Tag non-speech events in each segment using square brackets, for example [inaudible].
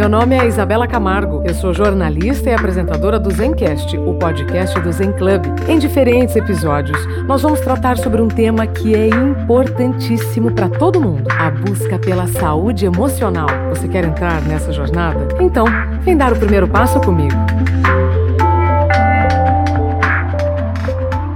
Meu nome é Isabela Camargo. Eu sou jornalista e apresentadora do Zencast, o podcast do Zen Club. Em diferentes episódios, nós vamos tratar sobre um tema que é importantíssimo para todo mundo: a busca pela saúde emocional. Você quer entrar nessa jornada? Então, vem dar o primeiro passo comigo.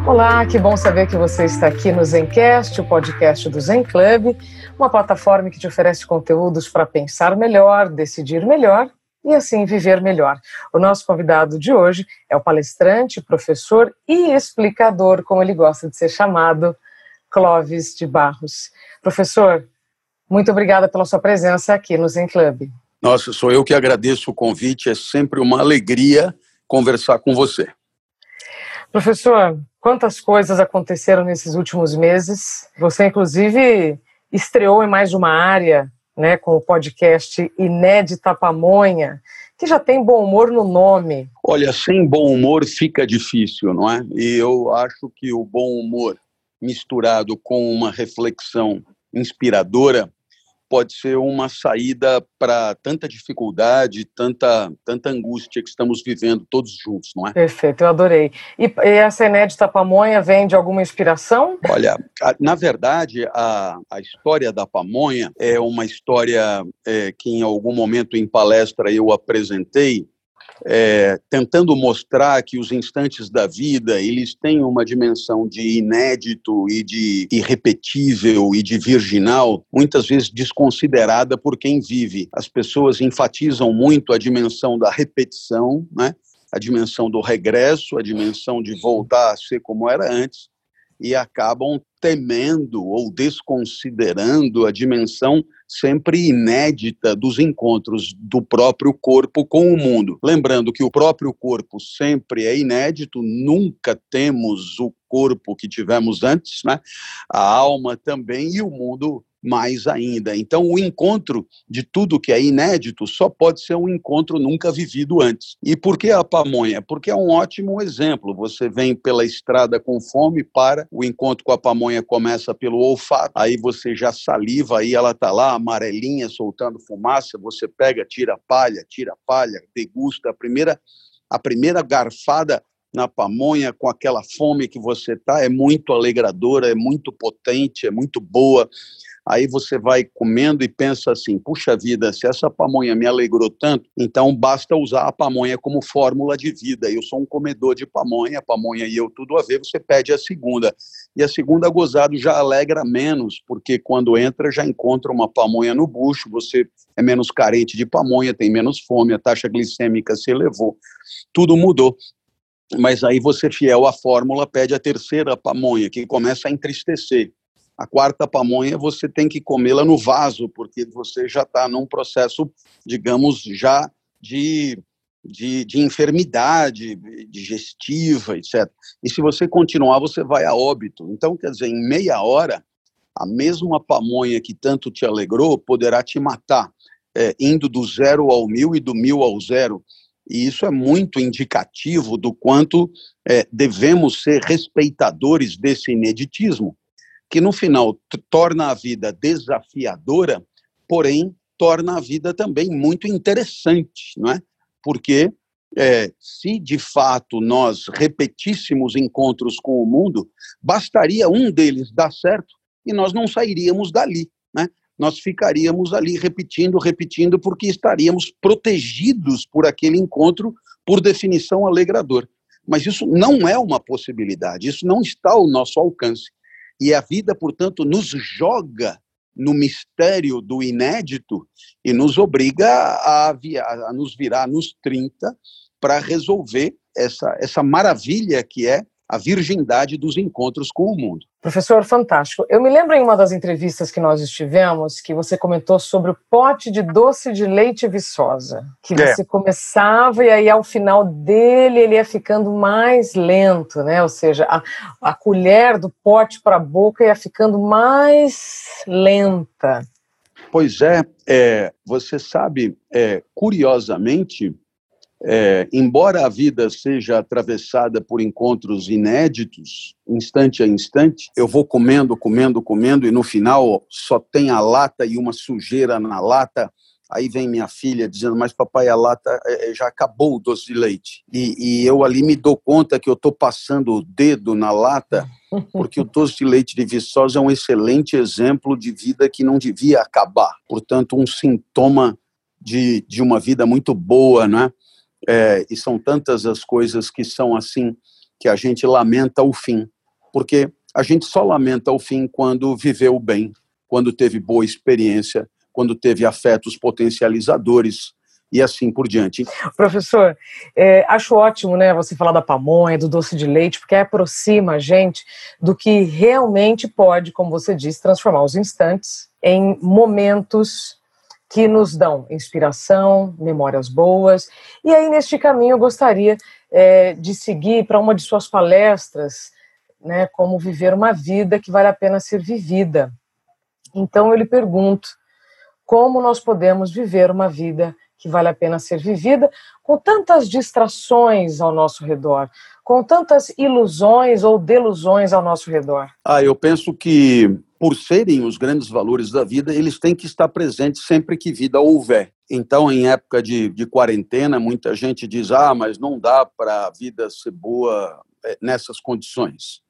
Olá, que bom saber que você está aqui no Zencast, o podcast do Zen Club, uma plataforma que te oferece conteúdos para pensar melhor, decidir melhor e assim viver melhor. O nosso convidado de hoje é o palestrante, professor e explicador, como ele gosta de ser chamado, Clóvis de Barros. Professor, muito obrigada pela sua presença aqui no Zen Club. Nossa, sou eu que agradeço o convite, é sempre uma alegria conversar com você. Professor, quantas coisas aconteceram nesses últimos meses? Você, inclusive, estreou em mais uma área, né, com o podcast Inédita Pamonha, que já tem bom humor no nome. Olha, sem bom humor fica difícil, não é? E eu acho que o bom humor misturado com uma reflexão inspiradora pode ser uma saída para tanta dificuldade, tanta, tanta angústia que estamos vivendo todos juntos, não é? Perfeito, eu adorei. E, e essa inédita pamonha vem de alguma inspiração? Olha, a, na verdade, a, a história da pamonha é uma história é, que em algum momento em palestra eu apresentei, é, tentando mostrar que os instantes da vida eles têm uma dimensão de inédito e de irrepetível e de virginal, muitas vezes desconsiderada por quem vive. As pessoas enfatizam muito a dimensão da repetição, né? a dimensão do regresso, a dimensão de voltar a ser como era antes, e acabam temendo ou desconsiderando a dimensão sempre inédita dos encontros do próprio corpo com o mundo. Lembrando que o próprio corpo sempre é inédito, nunca temos o corpo que tivemos antes, né? A alma também e o mundo mais ainda. Então, o encontro de tudo que é inédito só pode ser um encontro nunca vivido antes. E por que a pamonha? Porque é um ótimo exemplo. Você vem pela estrada com fome, para, o encontro com a pamonha começa pelo olfato, aí você já saliva, aí ela está lá, amarelinha, soltando fumaça, você pega, tira palha, tira palha, degusta a primeira, a primeira garfada na pamonha com aquela fome que você tá é muito alegradora, é muito potente, é muito boa. Aí você vai comendo e pensa assim: puxa vida, se essa pamonha me alegrou tanto, então basta usar a pamonha como fórmula de vida. Eu sou um comedor de pamonha, pamonha e eu tudo a ver, você pede a segunda. E a segunda gozado já alegra menos, porque quando entra já encontra uma pamonha no bucho, você é menos carente de pamonha, tem menos fome, a taxa glicêmica se elevou. Tudo mudou mas aí você, fiel à fórmula, pede a terceira pamonha, que começa a entristecer. A quarta pamonha você tem que comê-la no vaso, porque você já está num processo, digamos, já de, de, de, enfermidade digestiva, etc. E se você continuar, você vai a óbito. Então, quer dizer, em meia hora, a mesma pamonha que tanto te alegrou poderá te matar, é, indo do zero ao mil e do mil ao zero. E isso é muito indicativo do quanto é, devemos ser respeitadores desse ineditismo que no final torna a vida desafiadora, porém torna a vida também muito interessante, não é? Porque é, se de fato nós repetíssemos encontros com o mundo, bastaria um deles dar certo e nós não sairíamos dali? Nós ficaríamos ali repetindo, repetindo, porque estaríamos protegidos por aquele encontro, por definição alegrador. Mas isso não é uma possibilidade, isso não está ao nosso alcance. E a vida, portanto, nos joga no mistério do inédito e nos obriga a, a nos virar nos 30 para resolver essa, essa maravilha que é a virgindade dos encontros com o mundo. Professor, fantástico. Eu me lembro em uma das entrevistas que nós estivemos que você comentou sobre o pote de doce de leite viçosa, que é. você começava e aí ao final dele ele ia ficando mais lento, né? Ou seja, a, a colher do pote para a boca ia ficando mais lenta. Pois é, é você sabe, é, curiosamente, é, embora a vida seja atravessada por encontros inéditos, instante a instante, eu vou comendo, comendo, comendo, e no final só tem a lata e uma sujeira na lata, Aí vem minha filha dizendo, mas papai, a lata é, é, já acabou o doce de leite. E, e eu ali me dou conta que eu estou passando o dedo na lata, [laughs] porque o doce de leite de Viçosa é um excelente exemplo de vida que não devia acabar. Portanto, um sintoma de, de uma vida muito boa, né? É, e são tantas as coisas que são assim que a gente lamenta o fim, porque a gente só lamenta o fim quando viveu bem, quando teve boa experiência, quando teve afetos potencializadores e assim por diante. Professor, é, acho ótimo né, você falar da pamonha, do doce de leite, porque aproxima a gente do que realmente pode, como você disse, transformar os instantes em momentos que nos dão inspiração, memórias boas. E aí, neste caminho, eu gostaria é, de seguir para uma de suas palestras, né, como viver uma vida que vale a pena ser vivida. Então, eu lhe pergunto, como nós podemos viver uma vida que vale a pena ser vivida com tantas distrações ao nosso redor, com tantas ilusões ou delusões ao nosso redor? Ah, eu penso que por serem os grandes valores da vida, eles têm que estar presentes sempre que vida houver. Então, em época de, de quarentena, muita gente diz: ah, mas não dá para a vida ser boa é, nessas condições.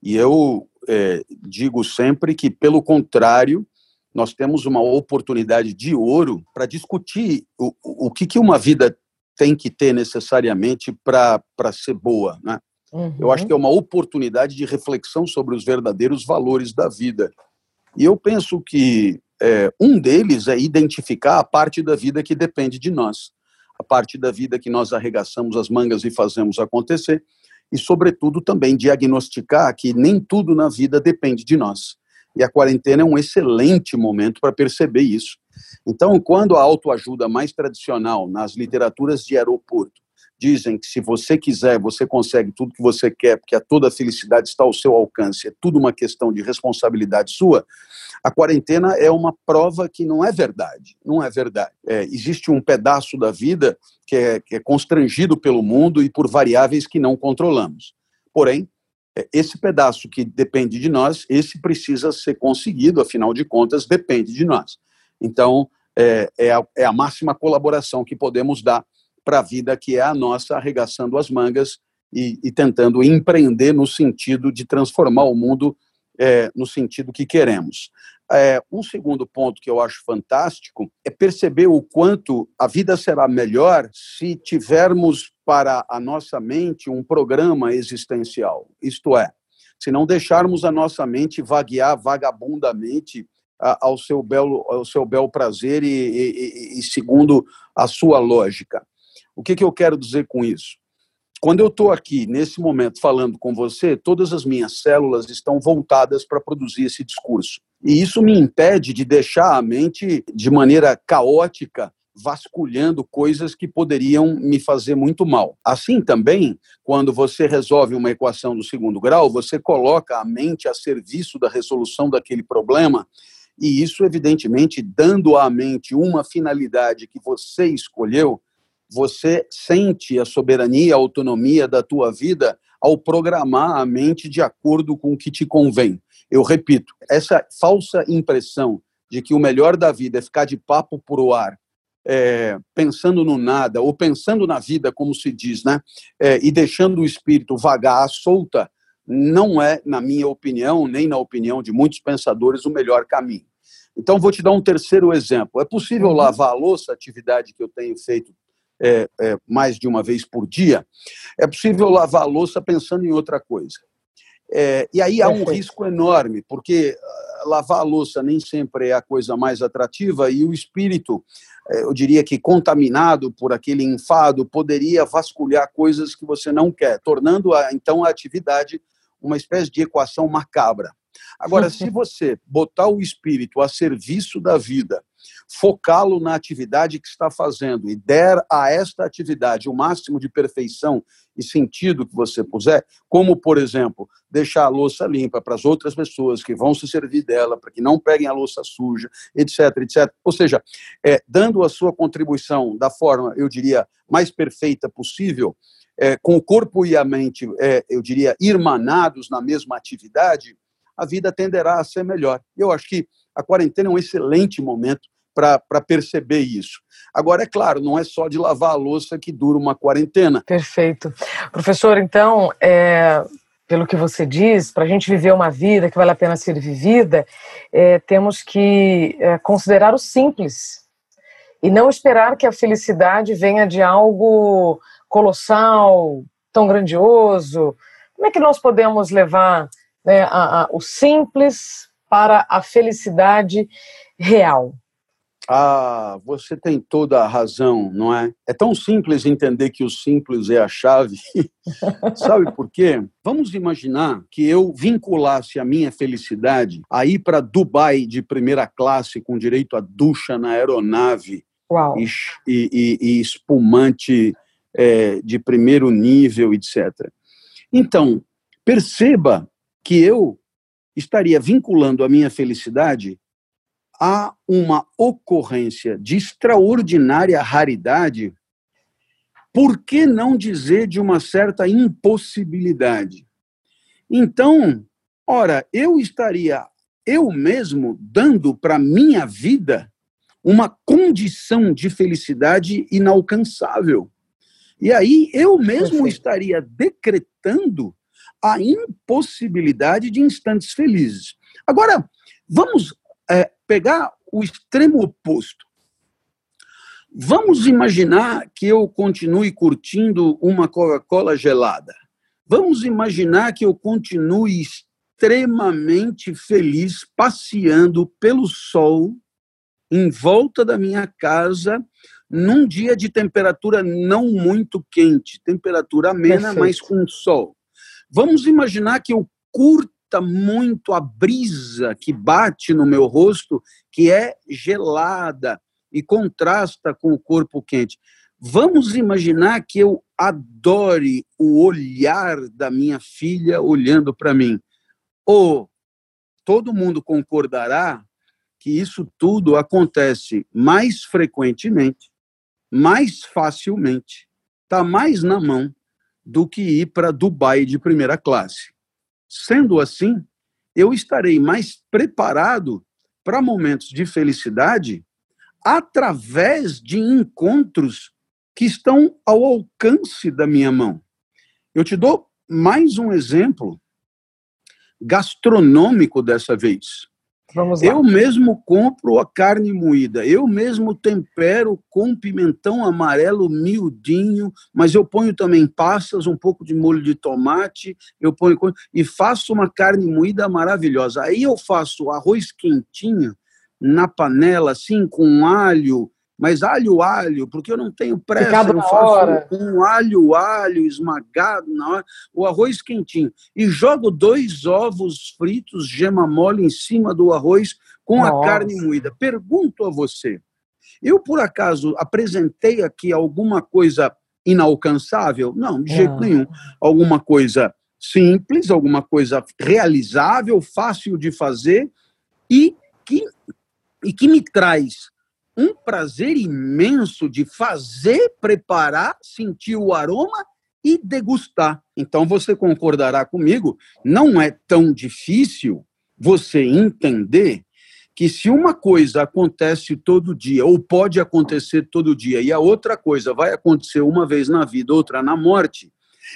E eu é, digo sempre que, pelo contrário, nós temos uma oportunidade de ouro para discutir o, o que, que uma vida tem que ter necessariamente para ser boa. Né? Uhum. Eu acho que é uma oportunidade de reflexão sobre os verdadeiros valores da vida. E eu penso que é, um deles é identificar a parte da vida que depende de nós, a parte da vida que nós arregaçamos as mangas e fazemos acontecer, e, sobretudo, também diagnosticar que nem tudo na vida depende de nós. E a quarentena é um excelente momento para perceber isso. Então, quando a autoajuda mais tradicional nas literaturas de aeroporto dizem que se você quiser, você consegue tudo que você quer, porque a toda felicidade está ao seu alcance, é tudo uma questão de responsabilidade sua, a quarentena é uma prova que não é verdade, não é verdade. É, existe um pedaço da vida que é, que é constrangido pelo mundo e por variáveis que não controlamos. Porém, é, esse pedaço que depende de nós, esse precisa ser conseguido, afinal de contas, depende de nós. Então, é, é, a, é a máxima colaboração que podemos dar para a vida que é a nossa, arregaçando as mangas e, e tentando empreender no sentido de transformar o mundo é, no sentido que queremos. É, um segundo ponto que eu acho fantástico é perceber o quanto a vida será melhor se tivermos para a nossa mente um programa existencial. Isto é, se não deixarmos a nossa mente vaguear vagabundamente ao seu belo, ao seu bel prazer e, e, e segundo a sua lógica. O que, que eu quero dizer com isso? Quando eu estou aqui, nesse momento, falando com você, todas as minhas células estão voltadas para produzir esse discurso. E isso me impede de deixar a mente de maneira caótica vasculhando coisas que poderiam me fazer muito mal. Assim também, quando você resolve uma equação do segundo grau, você coloca a mente a serviço da resolução daquele problema, e isso, evidentemente, dando à mente uma finalidade que você escolheu, você sente a soberania, a autonomia da tua vida ao programar a mente de acordo com o que te convém. Eu repito, essa falsa impressão de que o melhor da vida é ficar de papo pro ar, é, pensando no nada, ou pensando na vida, como se diz, né? É, e deixando o espírito vagar à solta, não é, na minha opinião, nem na opinião de muitos pensadores, o melhor caminho. Então, vou te dar um terceiro exemplo. É possível uhum. lavar a louça, atividade que eu tenho feito é, é, mais de uma vez por dia, é possível lavar a louça pensando em outra coisa. É, e aí há um risco enorme, porque ah, lavar a louça nem sempre é a coisa mais atrativa e o espírito, é, eu diria que contaminado por aquele enfado, poderia vasculhar coisas que você não quer, tornando a, então a atividade uma espécie de equação macabra. Agora, se [laughs] você botar o espírito a serviço da vida, focá-lo na atividade que está fazendo e der a esta atividade o máximo de perfeição e sentido que você puser, como, por exemplo, deixar a louça limpa para as outras pessoas que vão se servir dela, para que não peguem a louça suja, etc, etc. Ou seja, é, dando a sua contribuição da forma, eu diria, mais perfeita possível, é, com o corpo e a mente, é, eu diria, irmanados na mesma atividade, a vida tenderá a ser melhor. Eu acho que a quarentena é um excelente momento para perceber isso. Agora, é claro, não é só de lavar a louça que dura uma quarentena. Perfeito. Professor, então, é, pelo que você diz, para a gente viver uma vida que vale a pena ser vivida, é, temos que é, considerar o simples e não esperar que a felicidade venha de algo colossal, tão grandioso. Como é que nós podemos levar né, a, a, o simples para a felicidade real? Ah, você tem toda a razão, não é? É tão simples entender que o simples é a chave. [laughs] Sabe por quê? Vamos imaginar que eu vinculasse a minha felicidade a ir para Dubai de primeira classe com direito a ducha na aeronave e, e, e, espumante é, de primeiro nível, etc. Então, perceba que eu estaria vinculando a minha felicidade há uma ocorrência de extraordinária raridade, por que não dizer de uma certa impossibilidade? Então, ora, eu estaria eu mesmo dando para minha vida uma condição de felicidade inalcançável. E aí eu mesmo Perfeito. estaria decretando a impossibilidade de instantes felizes. Agora, vamos é, pegar o extremo oposto. Vamos imaginar que eu continue curtindo uma Coca-Cola gelada. Vamos imaginar que eu continue extremamente feliz passeando pelo sol em volta da minha casa num dia de temperatura não muito quente, temperatura amena, Perfeito. mas com sol. Vamos imaginar que eu curto muito a brisa que bate no meu rosto, que é gelada e contrasta com o corpo quente. Vamos imaginar que eu adore o olhar da minha filha olhando para mim. Ou todo mundo concordará que isso tudo acontece mais frequentemente, mais facilmente, está mais na mão do que ir para Dubai de primeira classe. Sendo assim, eu estarei mais preparado para momentos de felicidade através de encontros que estão ao alcance da minha mão. Eu te dou mais um exemplo gastronômico dessa vez. Vamos lá. Eu mesmo compro a carne moída, eu mesmo tempero com pimentão amarelo miudinho, mas eu ponho também passas, um pouco de molho de tomate, eu ponho e faço uma carne moída maravilhosa. Aí eu faço arroz quentinho na panela, assim, com alho, mas alho, alho, porque eu não tenho pressa, eu faço hora. um alho, alho esmagado na hora, o arroz quentinho. E jogo dois ovos fritos, gema mole, em cima do arroz com Nossa. a carne moída. Pergunto a você, eu por acaso apresentei aqui alguma coisa inalcançável? Não, de jeito nenhum. Alguma coisa simples, alguma coisa realizável, fácil de fazer e que, e que me traz um prazer imenso de fazer, preparar, sentir o aroma e degustar. Então você concordará comigo, não é tão difícil você entender que se uma coisa acontece todo dia, ou pode acontecer todo dia, e a outra coisa vai acontecer uma vez na vida, outra na morte,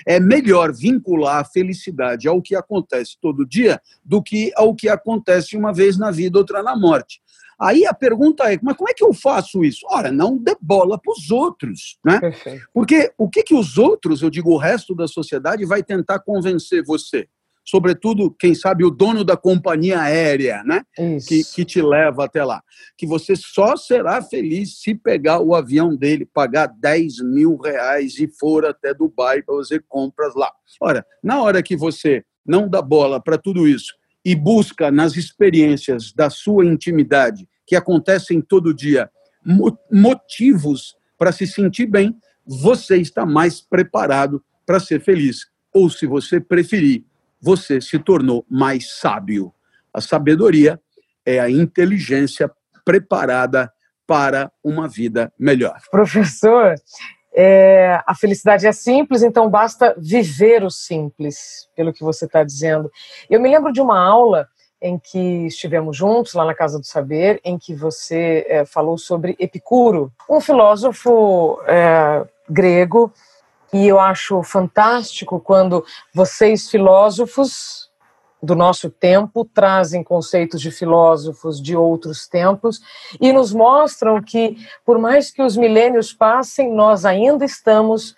é melhor vincular a felicidade ao que acontece todo dia do que ao que acontece uma vez na vida, outra na morte. Aí a pergunta é, mas como é que eu faço isso? Ora, não dê bola para os outros, né? Perfeito. Porque o que, que os outros, eu digo o resto da sociedade, vai tentar convencer você? Sobretudo, quem sabe, o dono da companhia aérea, né? Que, que te leva até lá. Que você só será feliz se pegar o avião dele, pagar 10 mil reais e for até Dubai para fazer compras lá. Ora, na hora que você não dá bola para tudo isso e busca nas experiências da sua intimidade, que acontecem todo dia, motivos para se sentir bem, você está mais preparado para ser feliz. Ou, se você preferir, você se tornou mais sábio. A sabedoria é a inteligência preparada para uma vida melhor. Professor, é, a felicidade é simples, então basta viver o simples, pelo que você está dizendo. Eu me lembro de uma aula em que estivemos juntos lá na Casa do Saber, em que você é, falou sobre Epicuro, um filósofo é, grego, e eu acho fantástico quando vocês, filósofos do nosso tempo, trazem conceitos de filósofos de outros tempos e nos mostram que, por mais que os milênios passem, nós ainda estamos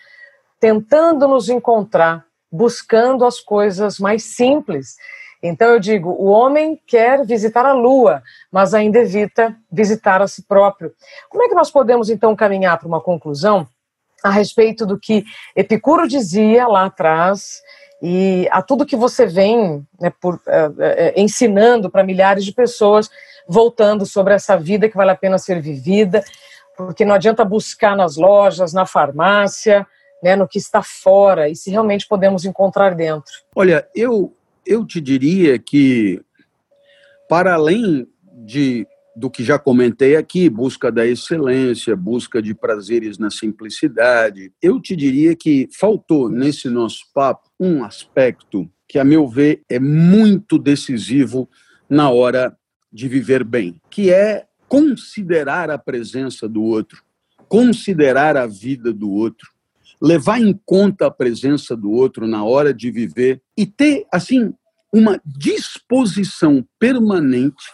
tentando nos encontrar, buscando as coisas mais simples então eu digo, o homem quer visitar a lua, mas ainda evita visitar a si próprio. Como é que nós podemos então caminhar para uma conclusão a respeito do que Epicuro dizia lá atrás e a tudo que você vem né, por, uh, uh, ensinando para milhares de pessoas, voltando sobre essa vida que vale a pena ser vivida, porque não adianta buscar nas lojas, na farmácia, né, no que está fora e se realmente podemos encontrar dentro. Olha, eu eu te diria que, para além de do que já comentei aqui, busca da excelência, busca de prazeres na simplicidade, eu te diria que faltou nesse nosso papo um aspecto que, a meu ver, é muito decisivo na hora de viver bem, que é considerar a presença do outro, considerar a vida do outro, levar em conta a presença do outro na hora de viver e ter, assim, uma disposição permanente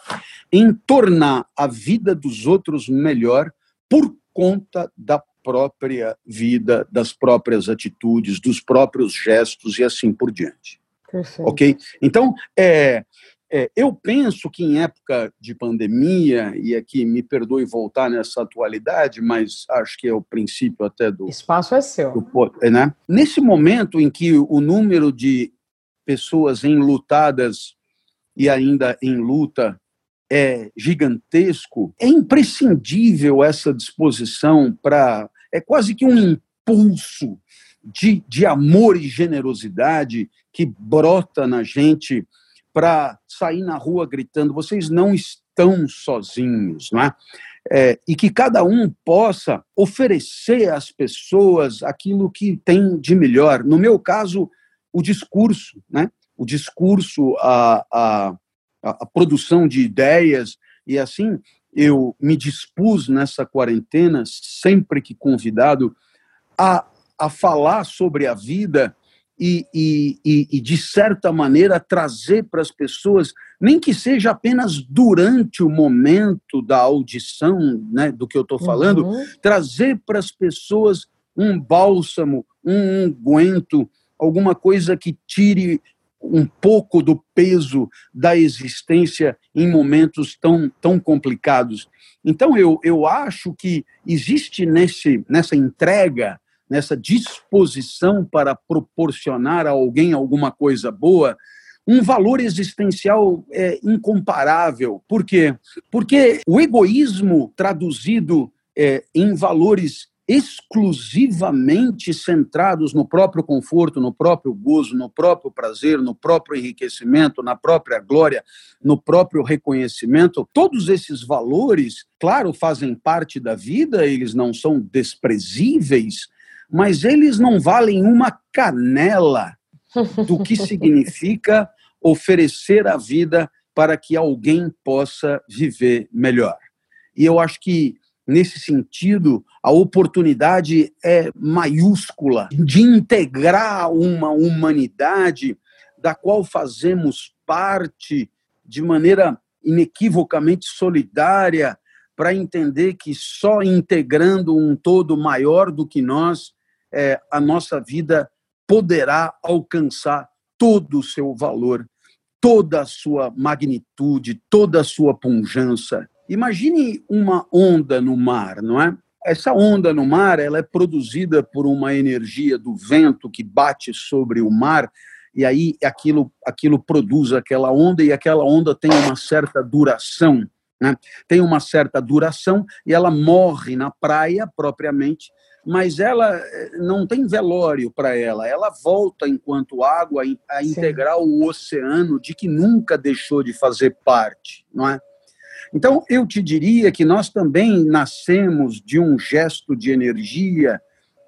em tornar a vida dos outros melhor por conta da própria vida, das próprias atitudes, dos próprios gestos e assim por diante. Perfeito. Ok? Então, é, é, eu penso que em época de pandemia, e aqui me perdoe voltar nessa atualidade, mas acho que é o princípio até do. Espaço é seu. Do, né? Nesse momento em que o número de pessoas enlutadas e ainda em luta é gigantesco, é imprescindível essa disposição para. É quase que um impulso de, de amor e generosidade que brota na gente para sair na rua gritando: vocês não estão sozinhos, não é? é? E que cada um possa oferecer às pessoas aquilo que tem de melhor. No meu caso, o discurso, né? o discurso, a, a, a produção de ideias, e assim eu me dispus nessa quarentena, sempre que convidado, a, a falar sobre a vida e, e, e, e, de certa maneira, trazer para as pessoas, nem que seja apenas durante o momento da audição né, do que eu estou falando, uhum. trazer para as pessoas um bálsamo, um unguento, alguma coisa que tire um pouco do peso da existência em momentos tão, tão complicados. Então, eu, eu acho que existe nesse, nessa entrega nessa disposição para proporcionar a alguém alguma coisa boa, um valor existencial é, incomparável. Por quê? Porque o egoísmo traduzido é, em valores exclusivamente centrados no próprio conforto, no próprio gozo, no próprio prazer, no próprio enriquecimento, na própria glória, no próprio reconhecimento, todos esses valores, claro, fazem parte da vida, eles não são desprezíveis, mas eles não valem uma canela do que [laughs] significa oferecer a vida para que alguém possa viver melhor. E eu acho que, nesse sentido, a oportunidade é maiúscula de integrar uma humanidade da qual fazemos parte de maneira inequivocamente solidária, para entender que só integrando um todo maior do que nós é, a nossa vida poderá alcançar todo o seu valor, toda a sua magnitude, toda a sua pujança. Imagine uma onda no mar, não é? Essa onda no mar, ela é produzida por uma energia do vento que bate sobre o mar e aí aquilo aquilo produz aquela onda e aquela onda tem uma certa duração, né? Tem uma certa duração e ela morre na praia propriamente mas ela eh, não tem velório para ela, ela volta enquanto água a integrar Sim. o oceano de que nunca deixou de fazer parte, não é? Então, eu te diria que nós também nascemos de um gesto de energia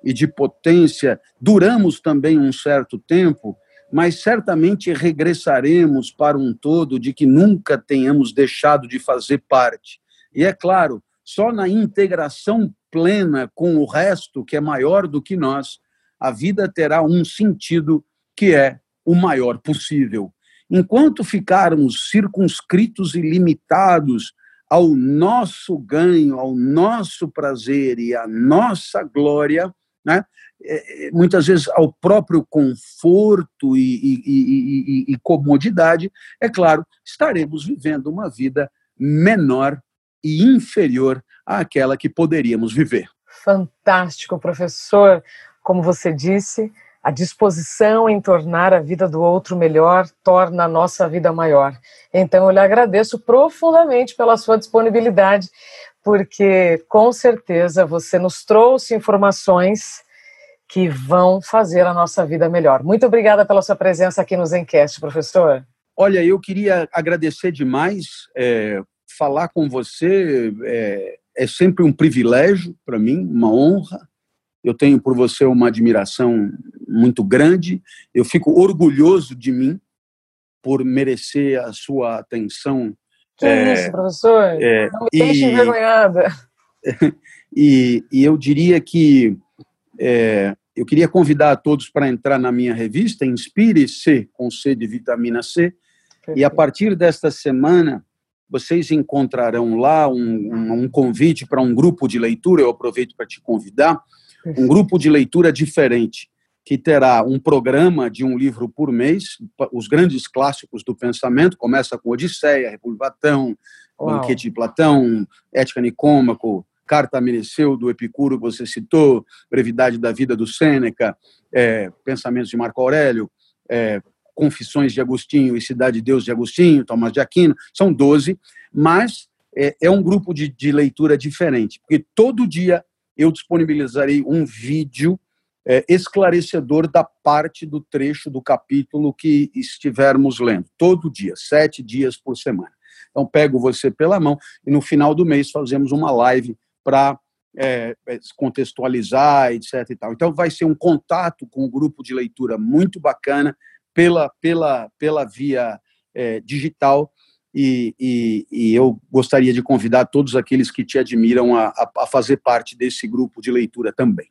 e de potência, duramos também um certo tempo, mas certamente regressaremos para um todo de que nunca tenhamos deixado de fazer parte. E é claro, só na integração plena com o resto, que é maior do que nós, a vida terá um sentido que é o maior possível. Enquanto ficarmos circunscritos e limitados ao nosso ganho, ao nosso prazer e à nossa glória, né? É, é, muitas vezes ao próprio conforto e, e, e, e, comodidade, é claro, estaremos vivendo uma vida menor e inferior àquela que poderíamos viver. Fantástico, professor. Como você disse, a disposição em tornar a vida do outro melhor torna a nossa vida maior. Então, eu lhe agradeço profundamente pela sua disponibilidade, porque com certeza você nos trouxe informações que vão fazer a nossa vida melhor. Muito obrigada pela sua presença aqui no Zencast, professor. Olha, eu queria agradecer demais. É, falar com você é, é sempre um privilégio para mim, uma honra. Eu tenho por você uma admiração muito grande. Eu fico orgulhoso de mim por merecer a sua atenção. Que é, isso, professor? É, Não me deixe envergonhada. [laughs] E, e, eu diria que é, eu queria convidar a todos para entrar na minha revista, Inspire-se com C de vitamina C. Perfeito. E a partir desta semana, vocês encontrarão lá um, um, um convite para um grupo de leitura. Eu aproveito para te convidar um grupo de leitura diferente, que terá um programa de um livro por mês, os grandes clássicos do pensamento, começa com Odisseia, República Platão, Banquete de Platão, Ética Nicômaco, Carta a do Epicuro, que você citou, Brevidade da Vida, do Sêneca, é, Pensamentos de Marco Aurélio, é, Confissões de Agostinho e Cidade de Deus de Agostinho, Tomás de Aquino, são 12, mas é, é um grupo de, de leitura diferente, porque todo dia eu disponibilizarei um vídeo é, esclarecedor da parte do trecho do capítulo que estivermos lendo, todo dia, sete dias por semana. Então, pego você pela mão e no final do mês fazemos uma live para é, é, contextualizar, etc. E tal. Então, vai ser um contato com um grupo de leitura muito bacana pela, pela, pela via é, digital e, e, e, eu gostaria de convidar todos aqueles que te admiram a, a, fazer parte desse grupo de leitura também.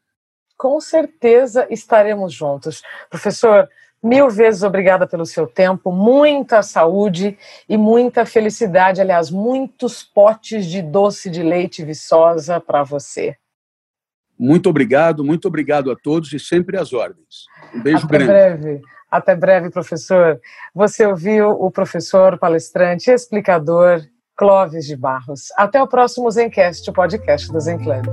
Com certeza estaremos juntos. Professor, mil vezes obrigada pelo seu tempo, muita saúde e muita felicidade. Aliás, muitos potes de doce de leite viçosa para você. Muito obrigado, muito obrigado a todos e sempre às ordens. Um beijo Até grande. breve. Até breve, professor. Você ouviu o professor, palestrante e explicador Clóvis de Barros. Até o próximo Zencast, o podcast do Zenclub.